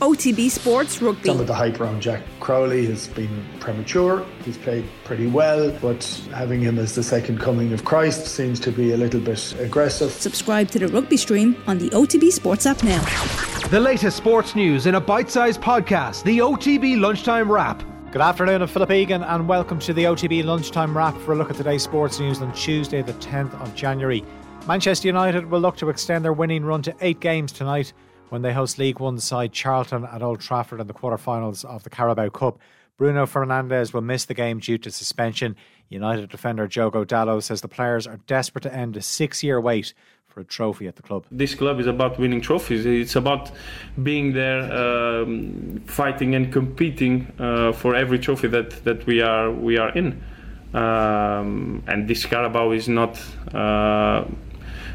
OTB Sports Rugby. Some of the hype around Jack Crowley has been premature. He's played pretty well, but having him as the second coming of Christ seems to be a little bit aggressive. Subscribe to the rugby stream on the OTB Sports app now. The latest sports news in a bite sized podcast, the OTB Lunchtime Wrap. Good afternoon, I'm Philip Egan, and welcome to the OTB Lunchtime Wrap for a look at today's sports news on Tuesday, the 10th of January. Manchester United will look to extend their winning run to eight games tonight when they host League One side Charlton at Old Trafford in the quarter-finals of the Carabao Cup. Bruno Fernandes will miss the game due to suspension. United defender Diogo Dalot says the players are desperate to end a six-year wait for a trophy at the club. This club is about winning trophies. It's about being there, um, fighting and competing uh, for every trophy that, that we are we are in. Um, and this Carabao is not uh,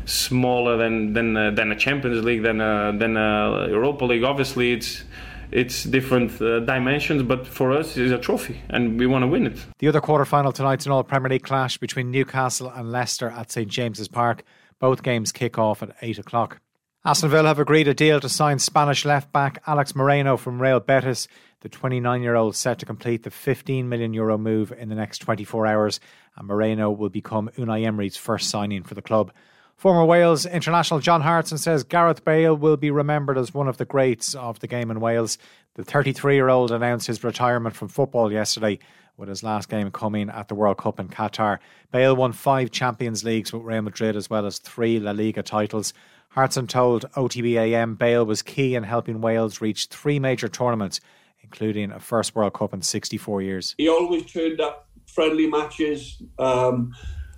smaller than than uh, than a Champions League, than a, than a Europa League. Obviously, it's it's different uh, dimensions, but for us, it's a trophy, and we want to win it. The other quarter final tonight's an All Premier League clash between Newcastle and Leicester at St James's Park. Both games kick off at 8 o'clock. Aston Villa have agreed a deal to sign Spanish left back Alex Moreno from Real Betis. The 29 year old set to complete the 15 million euro move in the next 24 hours, and Moreno will become Unai Emery's first signing for the club. Former Wales international John Hartson says Gareth Bale will be remembered as one of the greats of the game in Wales. The 33 year old announced his retirement from football yesterday with his last game coming at the World Cup in Qatar. Bale won five Champions Leagues with Real Madrid as well as three La Liga titles. Hartson told OTB AM Bale was key in helping Wales reach three major tournaments, including a first World Cup in 64 years. He always turned up friendly matches. Um,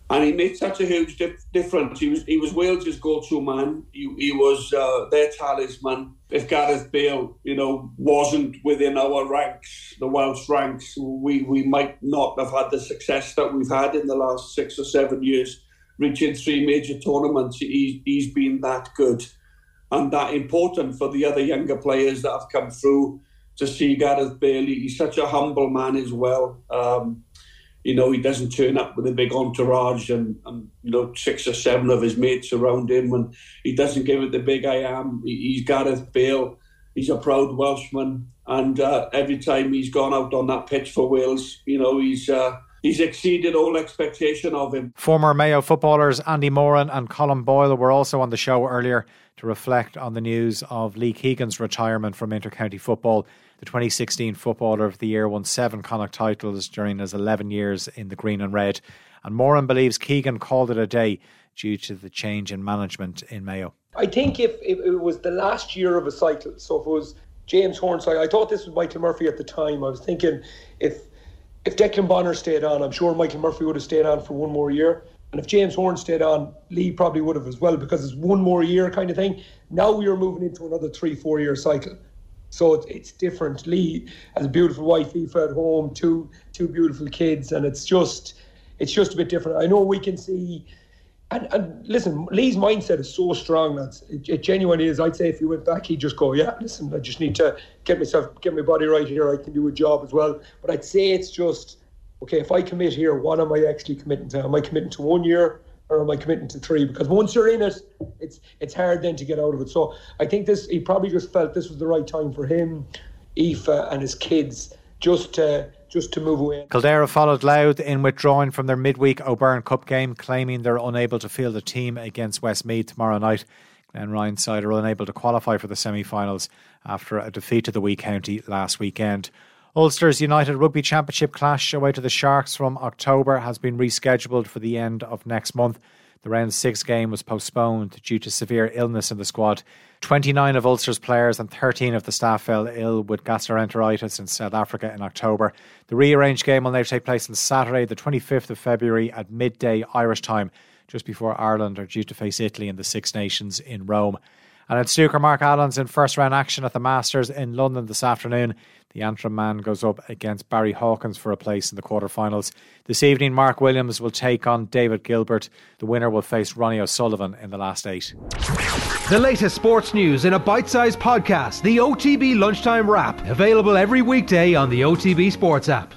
and he made such a huge dif- difference. He was he was Wales's go-to man. He, he was uh, their talisman. If Gareth Bale, you know, wasn't within our ranks, the Welsh ranks, we we might not have had the success that we've had in the last six or seven years, reaching three major tournaments. He, he's been that good and that important for the other younger players that have come through to see Gareth Bale. He's such a humble man as well. Um, you know, he doesn't turn up with a big entourage and, and, you know, six or seven of his mates around him. And he doesn't give it the big I am. He, He's Gareth Bale. He's a proud Welshman. And uh, every time he's gone out on that pitch for Wales, you know, he's. Uh, he's exceeded all expectation of him. Former Mayo footballers Andy Moran and Colin Boyle were also on the show earlier to reflect on the news of Lee Keegan's retirement from intercounty football. The 2016 Footballer of the Year won seven Connacht titles during his 11 years in the green and red. And Moran believes Keegan called it a day due to the change in management in Mayo. I think if, if it was the last year of a cycle, so if it was James Horan's side, I thought this was Michael Murphy at the time. I was thinking if if Declan Bonner stayed on, I'm sure Michael Murphy would have stayed on for one more year. And if James Horan stayed on, Lee probably would have as well because it's one more year kind of thing. Now we are moving into another three, four year cycle. So it's, it's different. Lee has a beautiful wife, Aoife at home, two two beautiful kids, and it's just it's just a bit different. I know we can see, and, and listen, Lee's mindset is so strong. That it, it genuinely is. I'd say if you went back, he'd just go, yeah, listen, I just need to get myself, get my body right here. I can do a job as well. But I'd say it's just okay. If I commit here, what am I actually committing to? Am I committing to one year? or am I committing to three? Because once you're in it, it's it's hard then to get out of it. So I think this he probably just felt this was the right time for him, Aoife, and his kids just to just to move away. Kildare followed Louth in withdrawing from their midweek O'Byrne Cup game, claiming they're unable to field a team against Westmeath tomorrow night. Glenn Ryan side are unable to qualify for the semi-finals after a defeat to the Wee County last weekend. Ulster's United Rugby Championship clash away to the Sharks from October has been rescheduled for the end of next month. The round six game was postponed due to severe illness in the squad. 29 of Ulster's players and 13 of the staff fell ill with gastroenteritis in South Africa in October. The rearranged game will now take place on Saturday, the 25th of February at midday Irish time, just before Ireland are due to face Italy in the Six Nations in Rome. And in snooker, Mark Allen's in first round action at the Masters in London this afternoon. The Antrim man goes up against Barry Hawkins for a place in the quarterfinals. This evening, Mark Williams will take on David Gilbert. The winner will face Ronnie O'Sullivan in the last eight. The latest sports news in a bite sized podcast, the OTB Lunchtime Wrap, available every weekday on the OTB Sports app.